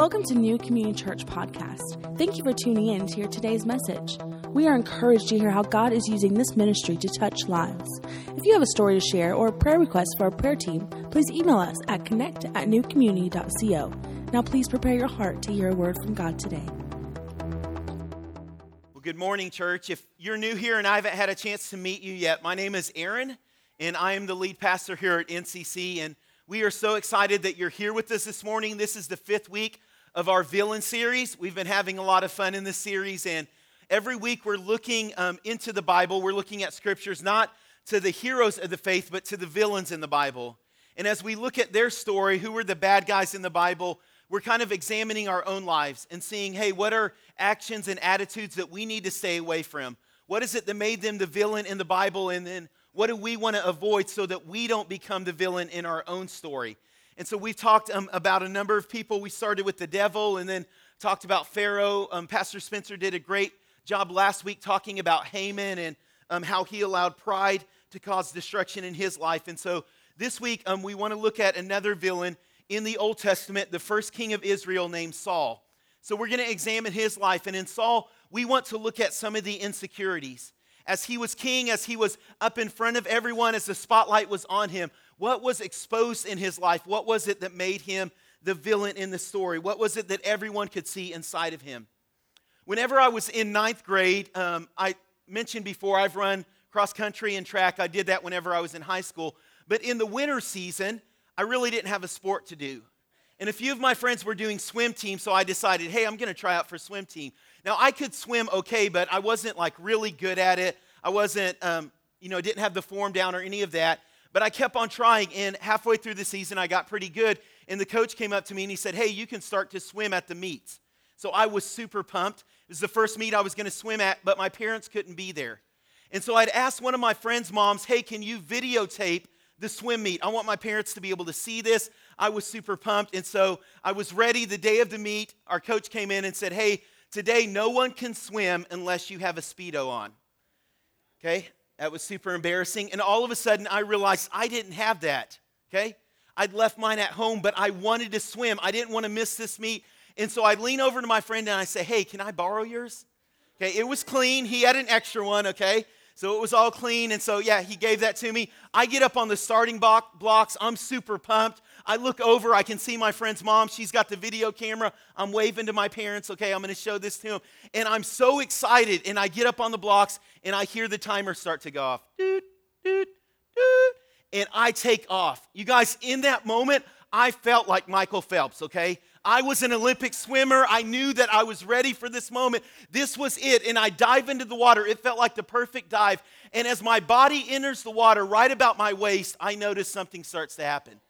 Welcome to New Community Church Podcast. Thank you for tuning in to hear today's message. We are encouraged to hear how God is using this ministry to touch lives. If you have a story to share or a prayer request for our prayer team, please email us at connect at newcommunity.co. Now, please prepare your heart to hear a word from God today. Well, good morning, church. If you're new here and I haven't had a chance to meet you yet, my name is Aaron, and I am the lead pastor here at NCC. And we are so excited that you're here with us this morning. This is the fifth week of our villain series. We've been having a lot of fun in this series, and every week we're looking um, into the Bible. We're looking at scriptures, not to the heroes of the faith, but to the villains in the Bible. And as we look at their story, who were the bad guys in the Bible, we're kind of examining our own lives and seeing, hey, what are actions and attitudes that we need to stay away from? What is it that made them the villain in the Bible? And then what do we want to avoid so that we don't become the villain in our own story? And so we've talked um, about a number of people. We started with the devil and then talked about Pharaoh. Um, Pastor Spencer did a great job last week talking about Haman and um, how he allowed pride to cause destruction in his life. And so this week um, we want to look at another villain in the Old Testament, the first king of Israel named Saul. So we're going to examine his life. And in Saul, we want to look at some of the insecurities as he was king, as he was up in front of everyone, as the spotlight was on him, what was exposed in his life? What was it that made him the villain in the story? What was it that everyone could see inside of him? Whenever I was in ninth grade, um, I mentioned before I've run cross country and track. I did that whenever I was in high school. But in the winter season, I really didn't have a sport to do. And a few of my friends were doing swim team, so I decided, hey, I'm going to try out for swim team. Now, I could swim okay, but I wasn't like really good at it. I wasn't, um, you know, didn't have the form down or any of that. But I kept on trying, and halfway through the season, I got pretty good. And the coach came up to me and he said, Hey, you can start to swim at the meets. So I was super pumped. It was the first meet I was going to swim at, but my parents couldn't be there. And so I'd asked one of my friend's moms, Hey, can you videotape the swim meet? I want my parents to be able to see this. I was super pumped. And so I was ready the day of the meet. Our coach came in and said, Hey, Today, no one can swim unless you have a Speedo on. Okay? That was super embarrassing. And all of a sudden, I realized I didn't have that. Okay? I'd left mine at home, but I wanted to swim. I didn't want to miss this meet. And so I lean over to my friend and I say, Hey, can I borrow yours? Okay, it was clean. He had an extra one, okay? So it was all clean. And so, yeah, he gave that to me. I get up on the starting block, blocks. I'm super pumped. I look over, I can see my friend's mom. She's got the video camera. I'm waving to my parents. Okay, I'm going to show this to them. And I'm so excited. And I get up on the blocks and I hear the timer start to go off. Doot, doot, doot. And I take off. You guys, in that moment, I felt like Michael Phelps, okay? I was an Olympic swimmer. I knew that I was ready for this moment. This was it. And I dive into the water. It felt like the perfect dive. And as my body enters the water right about my waist, I notice something starts to happen.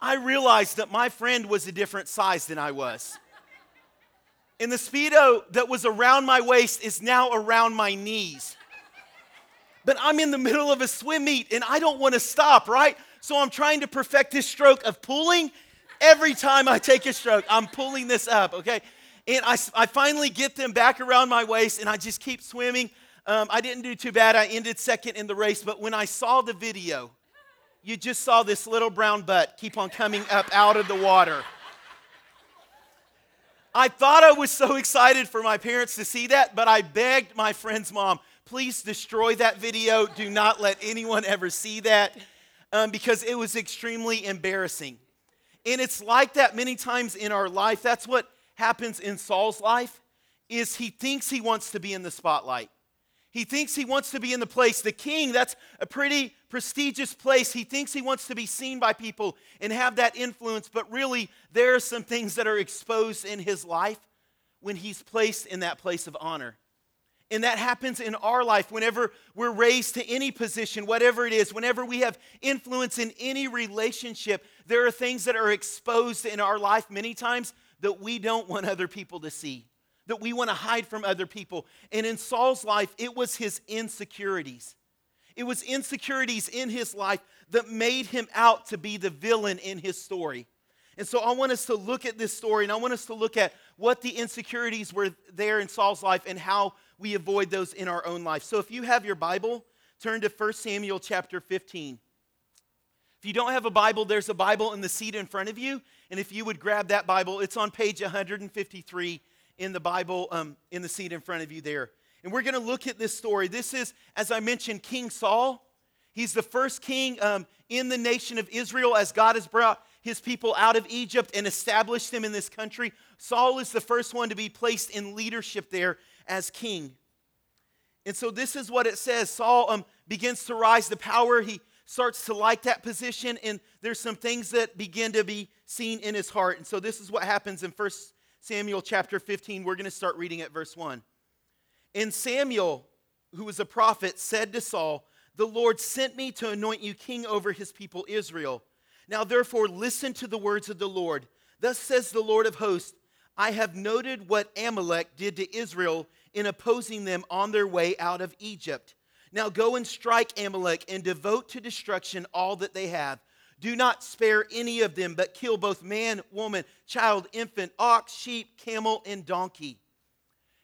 I realized that my friend was a different size than I was. And the Speedo that was around my waist is now around my knees. But I'm in the middle of a swim meet and I don't want to stop, right? So I'm trying to perfect this stroke of pulling. Every time I take a stroke, I'm pulling this up, okay? And I, I finally get them back around my waist and I just keep swimming. Um, I didn't do too bad. I ended second in the race. But when I saw the video, you just saw this little brown butt keep on coming up out of the water. I thought I was so excited for my parents to see that, but I begged my friend's mom, please destroy that video. Do not let anyone ever see that um, because it was extremely embarrassing. And it's like that many times in our life. That's what happens in Saul's life is he thinks he wants to be in the spotlight. He thinks he wants to be in the place. The king, that's a pretty prestigious place. He thinks he wants to be seen by people and have that influence, but really, there are some things that are exposed in his life when he's placed in that place of honor. And that happens in our life whenever we're raised to any position, whatever it is, whenever we have influence in any relationship, there are things that are exposed in our life many times that we don't want other people to see that we want to hide from other people. And in Saul's life, it was his insecurities. It was insecurities in his life that made him out to be the villain in his story. And so I want us to look at this story and I want us to look at what the insecurities were there in Saul's life and how we avoid those in our own life. So if you have your Bible, turn to 1 Samuel chapter 15. If you don't have a Bible, there's a Bible in the seat in front of you. And if you would grab that Bible, it's on page 153 in the Bible um, in the seat in front of you there. And we're going to look at this story. This is, as I mentioned, King Saul. He's the first king um, in the nation of Israel as God has brought his people out of Egypt and established them in this country. Saul is the first one to be placed in leadership there as king. And so this is what it says Saul um, begins to rise to power. He starts to like that position, and there's some things that begin to be seen in his heart. And so this is what happens in 1 Samuel chapter 15. We're going to start reading at verse 1. And Samuel, who was a prophet, said to Saul, The Lord sent me to anoint you king over his people Israel. Now, therefore, listen to the words of the Lord. Thus says the Lord of hosts I have noted what Amalek did to Israel in opposing them on their way out of Egypt. Now go and strike Amalek and devote to destruction all that they have. Do not spare any of them, but kill both man, woman, child, infant, ox, sheep, camel, and donkey.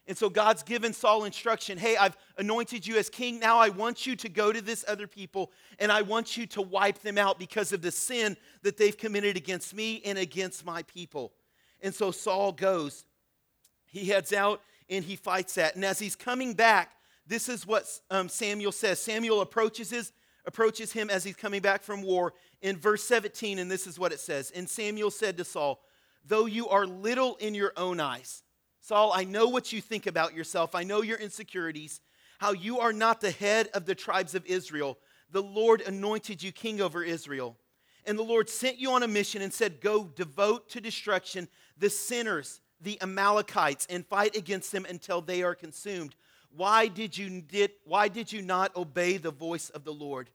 And so God's given Saul instruction hey, I've anointed you as king. Now I want you to go to this other people and I want you to wipe them out because of the sin that they've committed against me and against my people. And so Saul goes. He heads out and he fights that. And as he's coming back, this is what um, Samuel says. Samuel approaches, his, approaches him as he's coming back from war in verse 17, and this is what it says. And Samuel said to Saul, Though you are little in your own eyes, Saul, I know what you think about yourself. I know your insecurities, how you are not the head of the tribes of Israel. The Lord anointed you king over Israel. And the Lord sent you on a mission and said, Go devote to destruction the sinners, the Amalekites, and fight against them until they are consumed. Why did you, did, why did you not obey the voice of the Lord?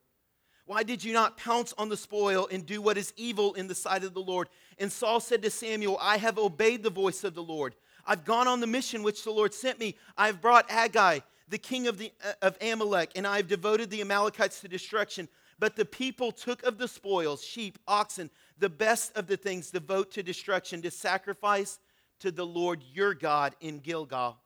Why did you not pounce on the spoil and do what is evil in the sight of the Lord? And Saul said to Samuel, I have obeyed the voice of the Lord. I've gone on the mission which the Lord sent me. I've brought Agag, the king of, the, uh, of Amalek, and I've devoted the Amalekites to destruction. But the people took of the spoils, sheep, oxen, the best of the things, devote to destruction, to sacrifice to the Lord your God in Gilgal.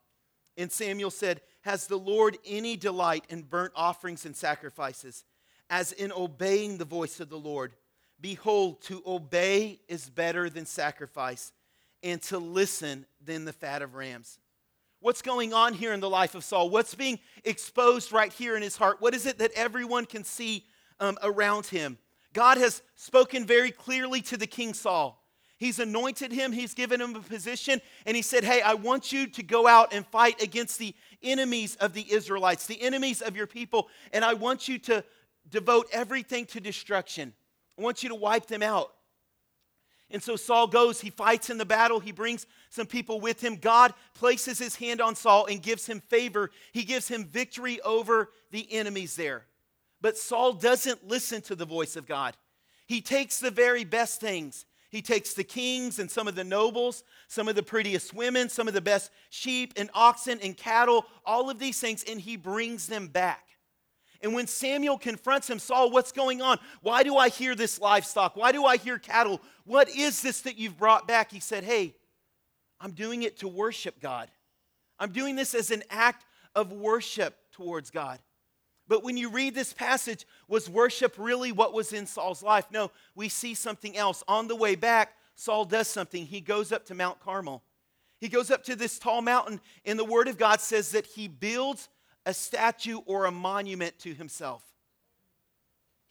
And Samuel said, Has the Lord any delight in burnt offerings and sacrifices, as in obeying the voice of the Lord? Behold, to obey is better than sacrifice and to listen than the fat of rams. What's going on here in the life of Saul? What's being exposed right here in his heart? What is it that everyone can see um, around him? God has spoken very clearly to the king Saul. He's anointed him, he's given him a position, and he said, Hey, I want you to go out and fight against the enemies of the Israelites, the enemies of your people, and I want you to devote everything to destruction. I want you to wipe them out. And so Saul goes, he fights in the battle, he brings some people with him. God places his hand on Saul and gives him favor. He gives him victory over the enemies there. But Saul doesn't listen to the voice of God. He takes the very best things. He takes the kings and some of the nobles, some of the prettiest women, some of the best sheep and oxen and cattle, all of these things, and he brings them back. And when Samuel confronts him, Saul, what's going on? Why do I hear this livestock? Why do I hear cattle? What is this that you've brought back? He said, Hey, I'm doing it to worship God. I'm doing this as an act of worship towards God. But when you read this passage, was worship really what was in Saul's life? No, we see something else. On the way back, Saul does something. He goes up to Mount Carmel. He goes up to this tall mountain, and the Word of God says that he builds a statue or a monument to himself.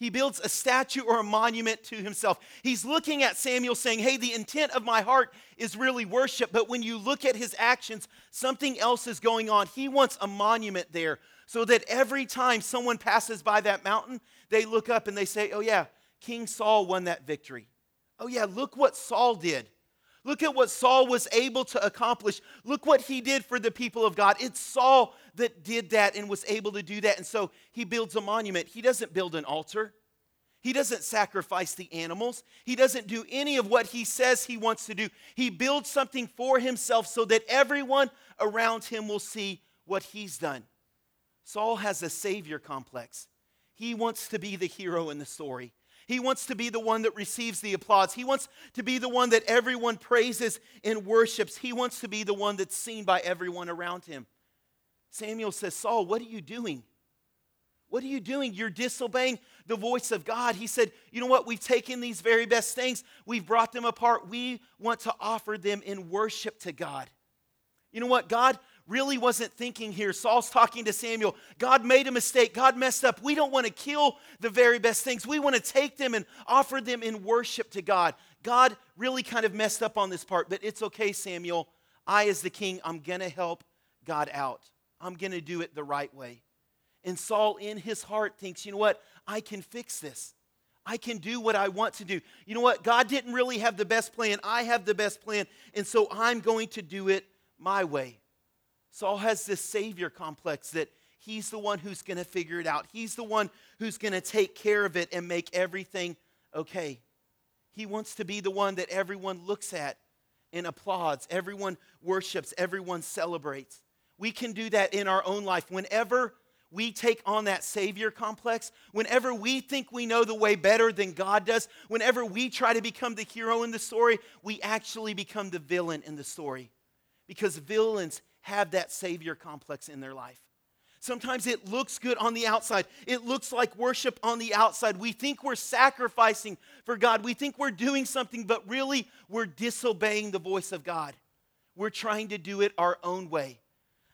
He builds a statue or a monument to himself. He's looking at Samuel saying, Hey, the intent of my heart is really worship, but when you look at his actions, something else is going on. He wants a monument there so that every time someone passes by that mountain, they look up and they say, Oh, yeah, King Saul won that victory. Oh, yeah, look what Saul did. Look at what Saul was able to accomplish. Look what he did for the people of God. It's Saul that did that and was able to do that. And so he builds a monument. He doesn't build an altar, he doesn't sacrifice the animals, he doesn't do any of what he says he wants to do. He builds something for himself so that everyone around him will see what he's done. Saul has a savior complex. He wants to be the hero in the story. He wants to be the one that receives the applause. He wants to be the one that everyone praises and worships. He wants to be the one that's seen by everyone around him. Samuel says, Saul, what are you doing? What are you doing? You're disobeying the voice of God. He said, You know what? We've taken these very best things, we've brought them apart. We want to offer them in worship to God. You know what? God really wasn't thinking here. Saul's talking to Samuel. God made a mistake. God messed up. We don't want to kill the very best things. We want to take them and offer them in worship to God. God really kind of messed up on this part, but it's okay, Samuel. I, as the king, I'm going to help God out. I'm going to do it the right way. And Saul, in his heart, thinks, you know what? I can fix this. I can do what I want to do. You know what? God didn't really have the best plan. I have the best plan. And so I'm going to do it my way. Saul has this savior complex that he's the one who's going to figure it out. He's the one who's going to take care of it and make everything okay. He wants to be the one that everyone looks at and applauds, everyone worships, everyone celebrates. We can do that in our own life. Whenever we take on that Savior complex, whenever we think we know the way better than God does, whenever we try to become the hero in the story, we actually become the villain in the story. Because villains have that Savior complex in their life. Sometimes it looks good on the outside. It looks like worship on the outside. We think we're sacrificing for God. We think we're doing something, but really we're disobeying the voice of God. We're trying to do it our own way.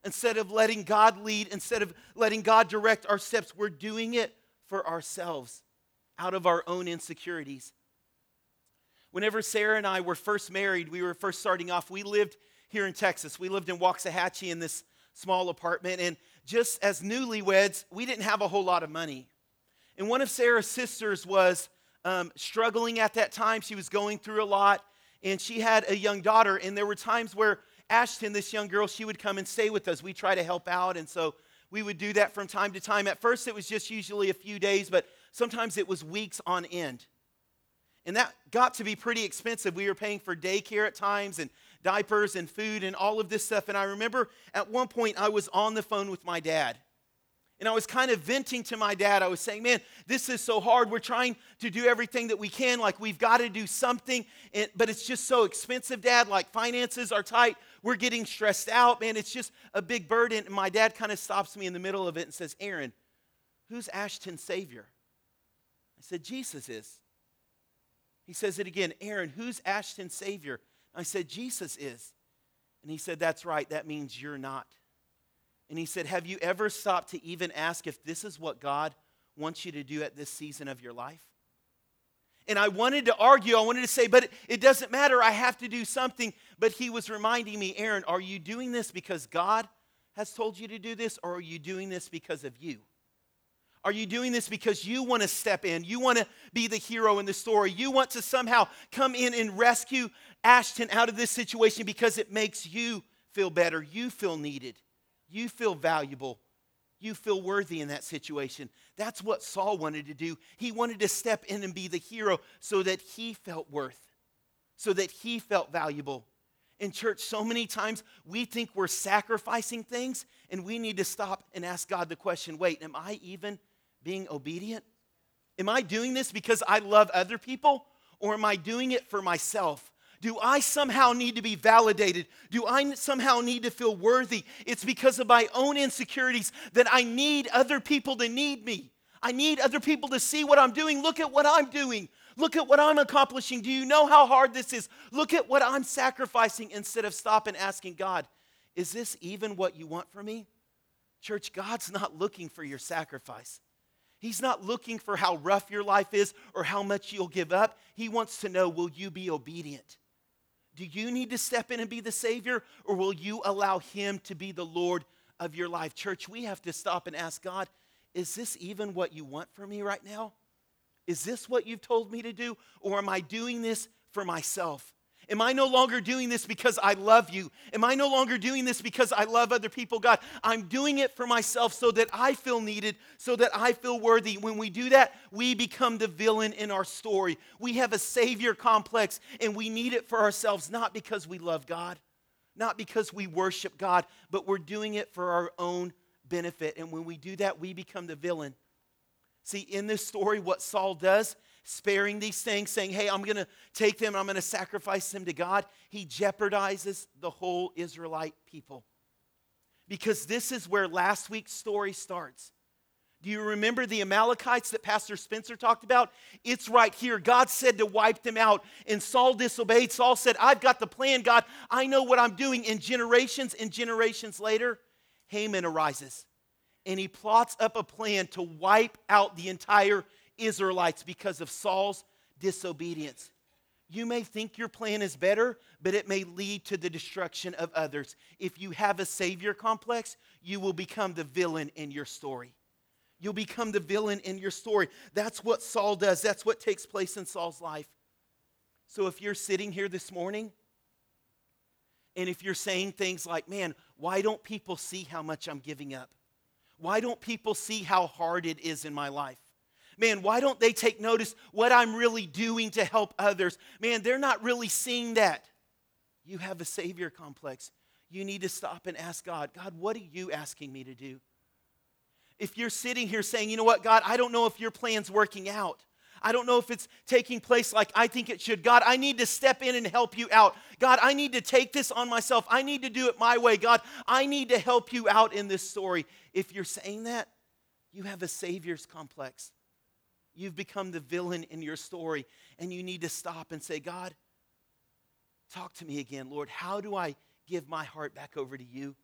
Instead of letting God lead, instead of letting God direct our steps, we're doing it for ourselves out of our own insecurities. Whenever Sarah and I were first married, we were first starting off, we lived here in Texas. We lived in Waxahachie in this small apartment. And just as newlyweds, we didn't have a whole lot of money. And one of Sarah's sisters was um, struggling at that time. She was going through a lot. And she had a young daughter. And there were times where Ashton, this young girl, she would come and stay with us. We try to help out, and so we would do that from time to time. At first, it was just usually a few days, but sometimes it was weeks on end. And that got to be pretty expensive. We were paying for daycare at times and diapers and food and all of this stuff. And I remember at one point I was on the phone with my dad. And I was kind of venting to my dad. I was saying, man, this is so hard. We're trying to do everything that we can. Like, we've got to do something, but it's just so expensive, dad. Like, finances are tight. We're getting stressed out, man. It's just a big burden. And my dad kind of stops me in the middle of it and says, Aaron, who's Ashton's Savior? I said, Jesus is. He says it again, Aaron, who's Ashton's Savior? I said, Jesus is. And he said, That's right. That means you're not. And he said, Have you ever stopped to even ask if this is what God wants you to do at this season of your life? And I wanted to argue, I wanted to say, but it doesn't matter, I have to do something. But he was reminding me, Aaron, are you doing this because God has told you to do this, or are you doing this because of you? Are you doing this because you want to step in? You want to be the hero in the story? You want to somehow come in and rescue Ashton out of this situation because it makes you feel better, you feel needed, you feel valuable, you feel worthy in that situation. That's what Saul wanted to do. He wanted to step in and be the hero so that he felt worth, so that he felt valuable. In church, so many times we think we're sacrificing things, and we need to stop and ask God the question wait, am I even being obedient? Am I doing this because I love other people, or am I doing it for myself? Do I somehow need to be validated? Do I somehow need to feel worthy? It's because of my own insecurities that I need other people to need me. I need other people to see what I'm doing. Look at what I'm doing. Look at what I'm accomplishing. Do you know how hard this is? Look at what I'm sacrificing instead of stop and asking God, is this even what you want from me? Church, God's not looking for your sacrifice. He's not looking for how rough your life is or how much you'll give up. He wants to know, will you be obedient? Do you need to step in and be the Savior, or will you allow Him to be the Lord of your life? Church, we have to stop and ask God, is this even what you want for me right now? Is this what you've told me to do, or am I doing this for myself? Am I no longer doing this because I love you? Am I no longer doing this because I love other people? God, I'm doing it for myself so that I feel needed, so that I feel worthy. When we do that, we become the villain in our story. We have a savior complex and we need it for ourselves, not because we love God, not because we worship God, but we're doing it for our own benefit. And when we do that, we become the villain. See, in this story, what Saul does sparing these things, saying, Hey, I'm going to take them, I'm going to sacrifice them to God, he jeopardizes the whole Israelite people. Because this is where last week's story starts. Do you remember the Amalekites that Pastor Spencer talked about? It's right here. God said to wipe them out, and Saul disobeyed. Saul said, I've got the plan, God. I know what I'm doing. And generations and generations later, Haman arises, and he plots up a plan to wipe out the entire Israelites because of Saul's disobedience. You may think your plan is better, but it may lead to the destruction of others. If you have a savior complex, you will become the villain in your story. You'll become the villain in your story. That's what Saul does, that's what takes place in Saul's life. So if you're sitting here this morning, and if you're saying things like, man, why don't people see how much I'm giving up? Why don't people see how hard it is in my life? Man, why don't they take notice what I'm really doing to help others? Man, they're not really seeing that. You have a savior complex. You need to stop and ask God, God, what are you asking me to do? if you're sitting here saying, you know what, God, I don't know if your plan's working out. I don't know if it's taking place like I think it should. God, I need to step in and help you out. God, I need to take this on myself. I need to do it my way. God, I need to help you out in this story. If you're saying that, you have a Savior's complex. You've become the villain in your story, and you need to stop and say, God, talk to me again, Lord. How do I give my heart back over to you?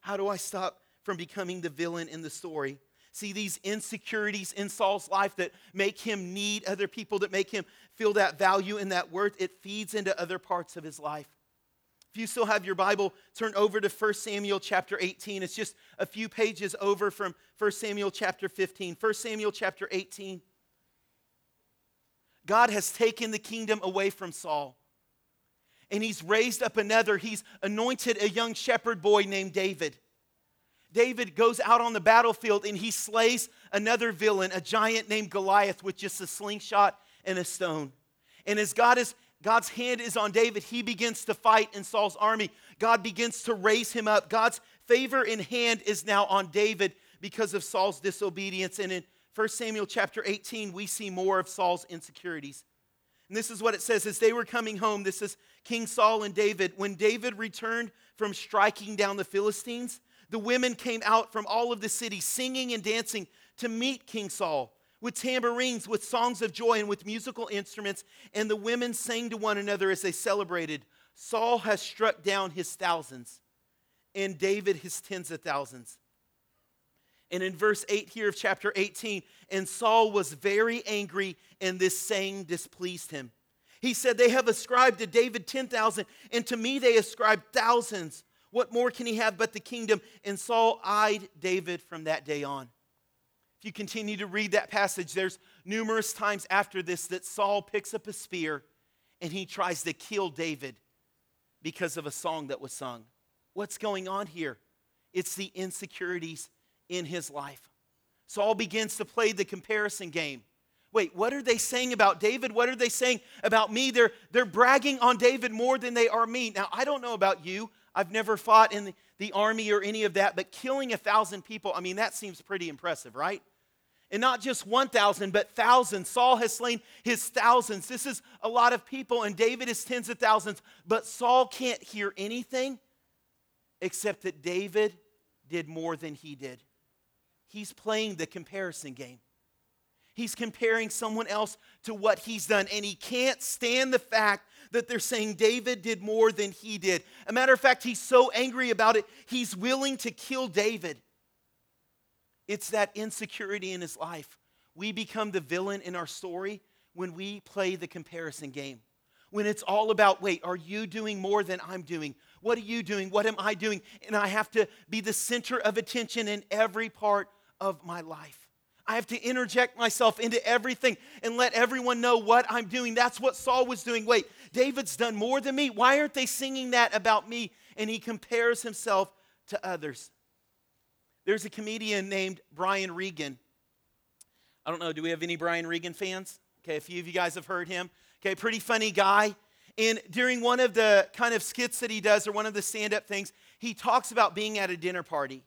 How do I stop from becoming the villain in the story. See, these insecurities in Saul's life that make him need other people, that make him feel that value and that worth, it feeds into other parts of his life. If you still have your Bible, turn over to 1 Samuel chapter 18. It's just a few pages over from 1 Samuel chapter 15. 1 Samuel chapter 18. God has taken the kingdom away from Saul, and he's raised up another. He's anointed a young shepherd boy named David. David goes out on the battlefield and he slays another villain, a giant named Goliath, with just a slingshot and a stone. And as God is, God's hand is on David, he begins to fight in Saul's army. God begins to raise him up. God's favor in hand is now on David because of Saul's disobedience. And in 1 Samuel chapter 18, we see more of Saul's insecurities. And this is what it says as they were coming home. This is King Saul and David. When David returned from striking down the Philistines, the women came out from all of the city singing and dancing to meet King Saul with tambourines, with songs of joy, and with musical instruments. And the women sang to one another as they celebrated Saul has struck down his thousands, and David his tens of thousands. And in verse 8 here of chapter 18, and Saul was very angry, and this saying displeased him. He said, They have ascribed to David 10,000, and to me they ascribe thousands. What more can he have but the kingdom? And Saul eyed David from that day on. If you continue to read that passage, there's numerous times after this that Saul picks up a spear and he tries to kill David because of a song that was sung. What's going on here? It's the insecurities in his life. Saul begins to play the comparison game. Wait, what are they saying about David? What are they saying about me? They're, they're bragging on David more than they are me. Now, I don't know about you. I've never fought in the, the army or any of that, but killing a thousand people, I mean, that seems pretty impressive, right? And not just 1,000, but thousands. Saul has slain his thousands. This is a lot of people, and David is tens of thousands. But Saul can't hear anything except that David did more than he did. He's playing the comparison game. He's comparing someone else to what he's done, and he can't stand the fact that they're saying David did more than he did. A matter of fact, he's so angry about it, he's willing to kill David. It's that insecurity in his life. We become the villain in our story when we play the comparison game. When it's all about, wait, are you doing more than I'm doing? What are you doing? What am I doing? And I have to be the center of attention in every part of my life. I have to interject myself into everything and let everyone know what I'm doing. That's what Saul was doing. Wait, David's done more than me. Why aren't they singing that about me? And he compares himself to others. There's a comedian named Brian Regan. I don't know, do we have any Brian Regan fans? Okay, a few of you guys have heard him. Okay, pretty funny guy. And during one of the kind of skits that he does, or one of the stand up things, he talks about being at a dinner party.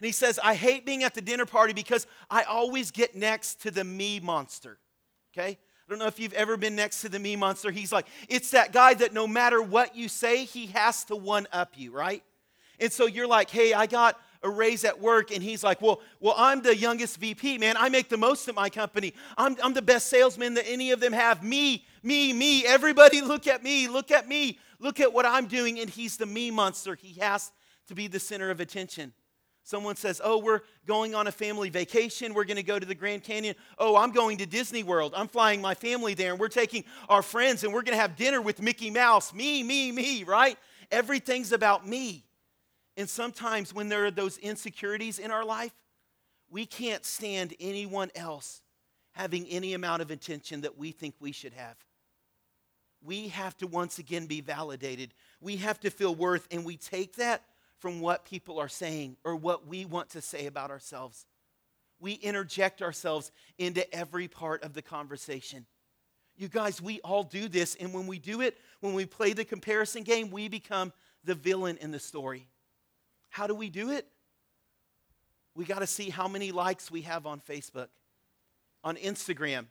And he says, I hate being at the dinner party because I always get next to the me monster. Okay? I don't know if you've ever been next to the me monster. He's like, it's that guy that no matter what you say, he has to one up you, right? And so you're like, hey, I got a raise at work and he's like, well, well, I'm the youngest VP, man. I make the most at my company. I'm, I'm the best salesman that any of them have. Me, me, me. Everybody look at me. Look at me. Look at what I'm doing. And he's the me monster. He has to be the center of attention. Someone says, Oh, we're going on a family vacation. We're going to go to the Grand Canyon. Oh, I'm going to Disney World. I'm flying my family there, and we're taking our friends, and we're going to have dinner with Mickey Mouse. Me, me, me, right? Everything's about me. And sometimes when there are those insecurities in our life, we can't stand anyone else having any amount of attention that we think we should have. We have to once again be validated. We have to feel worth, and we take that from what people are saying or what we want to say about ourselves. We interject ourselves into every part of the conversation. You guys, we all do this, and when we do it, when we play the comparison game, we become the villain in the story. How do we do it? We got to see how many likes we have on Facebook, on Instagram.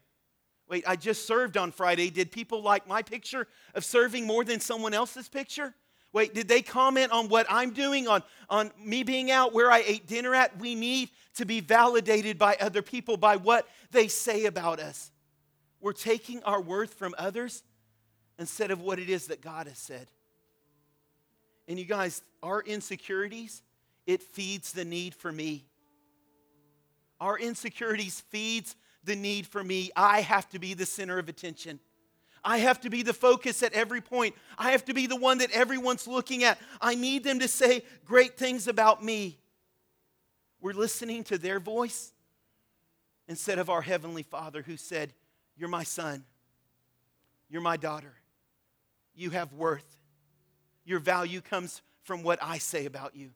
Wait, I just served on Friday. Did people like my picture of serving more than someone else's picture? Wait, did they comment on what I'm doing, on, on me being out, where I ate dinner at? We need to be validated by other people, by what they say about us. We're taking our worth from others instead of what it is that God has said. And you guys, our insecurities, it feeds the need for me. Our insecurities feeds the need for me. I have to be the center of attention. I have to be the focus at every point. I have to be the one that everyone's looking at. I need them to say great things about me. We're listening to their voice instead of our Heavenly Father who said, You're my son. You're my daughter. You have worth. Your value comes from what I say about you,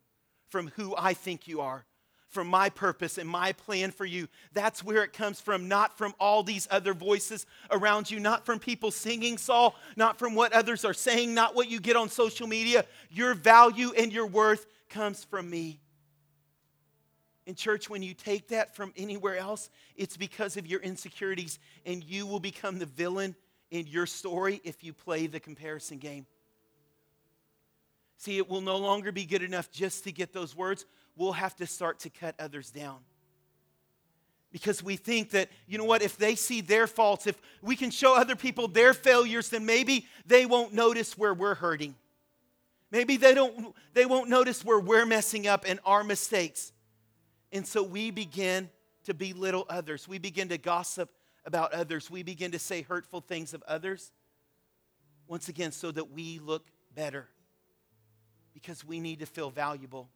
from who I think you are, from my purpose and my plan for you. That's where it comes from, not from all these other voices around you, not from people singing Saul, not from what others are saying, not what you get on social media. Your value and your worth comes from me. In church, when you take that from anywhere else, it's because of your insecurities, and you will become the villain in your story if you play the comparison game. See, it will no longer be good enough just to get those words we'll have to start to cut others down. Because we think that, you know what, if they see their faults, if we can show other people their failures, then maybe they won't notice where we're hurting. Maybe they, don't, they won't notice where we're messing up and our mistakes. And so we begin to belittle others. We begin to gossip about others. We begin to say hurtful things of others. Once again, so that we look better. Because we need to feel valuable.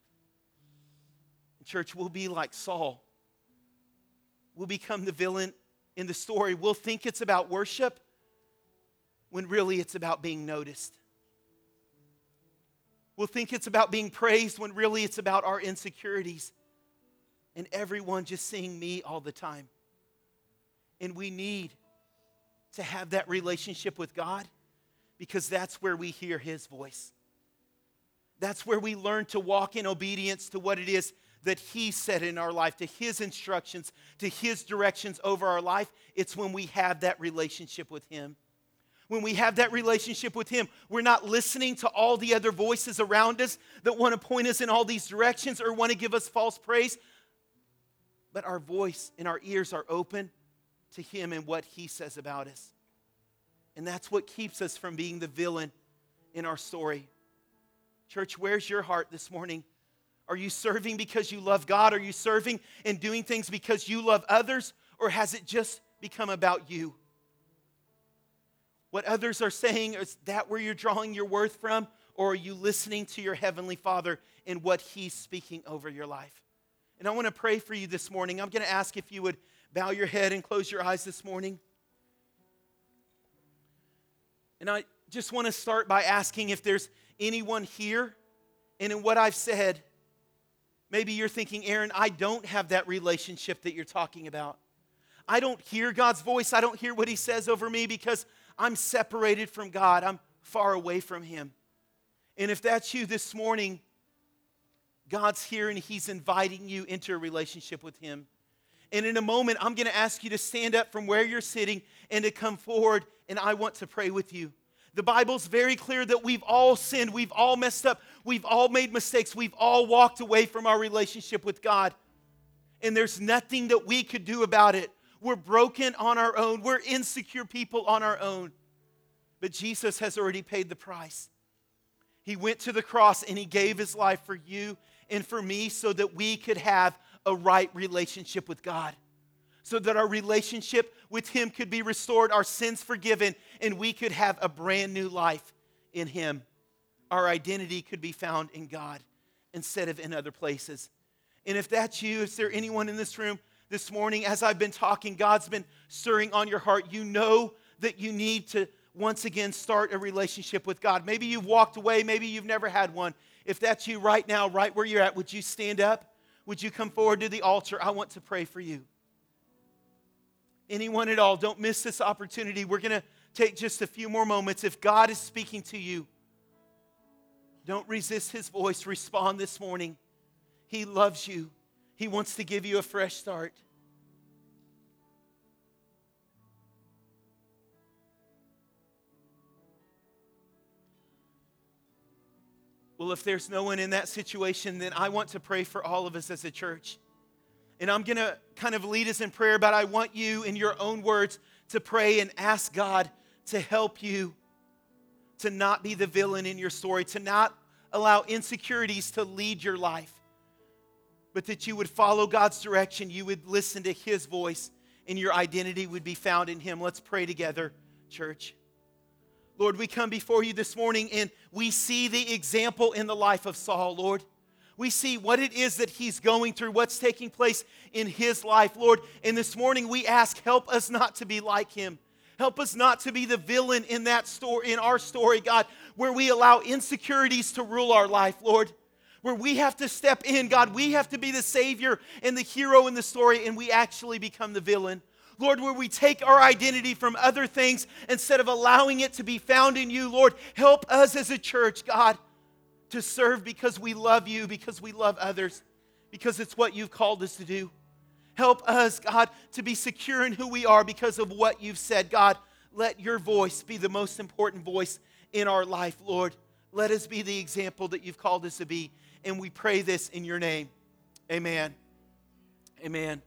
Church, we'll be like Saul. We'll become the villain in the story. We'll think it's about worship when really it's about being noticed. We'll think it's about being praised when really it's about our insecurities and everyone just seeing me all the time. And we need to have that relationship with God because that's where we hear His voice. That's where we learn to walk in obedience to what it is that He said in our life, to His instructions, to His directions over our life, it's when we have that relationship with Him. When we have that relationship with Him, we're not listening to all the other voices around us that want to point us in all these directions or want to give us false praise. But our voice and our ears are open to Him and what He says about us. And that's what keeps us from being the villain in our story. Church, where's your heart this morning? Are you serving because you love God? Are you serving and doing things because you love others? Or has it just become about you? What others are saying, is that where you're drawing your worth from? Or are you listening to your Heavenly Father and what He's speaking over your life? And I want to pray for you this morning. I'm going to ask if you would bow your head and close your eyes this morning. And I just want to start by asking if there's anyone here and in what I've said Maybe you're thinking, Aaron, I don't have that relationship that you're talking about. I don't hear God's voice. I don't hear what He says over me because I'm separated from God. I'm far away from Him. And if that's you this morning, God's here and He's inviting you into a relationship with Him. And in a moment, I'm going to ask you to stand up from where you're sitting and to come forward, and I want to pray with you. The Bible's very clear that we've all sinned, we've all messed up, we've all made mistakes, we've all walked away from our relationship with God. And there's nothing that we could do about it. We're broken on our own, we're insecure people on our own. But Jesus has already paid the price. He went to the cross and he gave his life for you and for me so that we could have a right relationship with God so that our relationship with Him could be restored, our sins forgiven, and we could have a brand new life in Him. Our identity could be found in God instead of in other places. And if that's you, is there anyone in this room this morning, as I've been talking, God's been stirring on your heart, you know that you need to once again start a relationship with God. Maybe you've walked away, maybe you've never had one. If that's you right now, right where you're at, would you stand up? Would you come forward to the altar? I want to pray for you anyone at all, don't miss this opportunity. We're going to take just a few more moments. If God is speaking to you, don't resist his voice. Respond this morning. He loves you, he wants to give you a fresh start. Well, if there's no one in that situation, then I want to pray for all of us as a church. And I'm going to kind of lead us in prayer, but I want you, in your own words, to pray and ask God to help you to not be the villain in your story, to not allow insecurities to lead your life, but that you would follow God's direction, you would listen to His voice, and your identity would be found in Him. Let's pray together, church. Lord, we come before you this morning and we see the example in the life of Saul, Lord we see what it is that he's going through, what's taking place in his life, Lord. And this morning we ask, help us not to be like him. Help us not to be the villain in that story, in our story, God, where we allow insecurities to rule our life, Lord. Where we have to step in, God, we have to be the savior and the hero in the story, and we actually become the villain. Lord, where we take our identity from other things instead of allowing it to be found in you, Lord, help us as a church, God to serve because we love you, because we love others, because it's what you've called us to do. Help us, God, to be secure in who we are because of what you've said. God, let your voice be the most important voice in our life, Lord. Let us be the example that you've called us to be. And we pray this in your name. Amen. Amen.